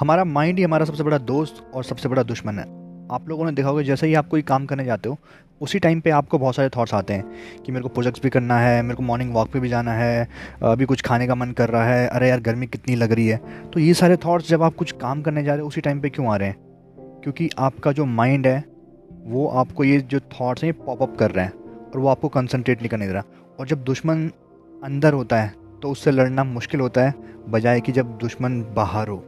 हमारा माइंड ही हमारा सबसे बड़ा दोस्त और सबसे बड़ा दुश्मन है। आप लोगों ने देखा होगा, जैसे ही आप कोई काम करने जाते हो, उसी टाइम पे आपको बहुत सारे थॉट्स आते हैं कि मेरे को प्रोजेक्ट्स भी करना है, मेरे को मॉर्निंग वॉक पे भी जाना है, अभी कुछ खाने का मन कर रहा है, अरे यार गर्मी कितनी लग रही है। तो ये सारे थॉट्स जब आप कुछ काम करने जा रहे हो, उसी टाइम पे क्यों आ रहे हैं? क्योंकि आपका जो माइंड है, वो आपको ये जो थॉट्स हैं, ये पॉपअप कर रहे हैं और वो आपको कंसनट्रेट नहीं करने दे रहा। और जब दुश्मन अंदर होता है तो उससे लड़ना मुश्किल होता है, बजाय कि जब दुश्मन बाहर हो।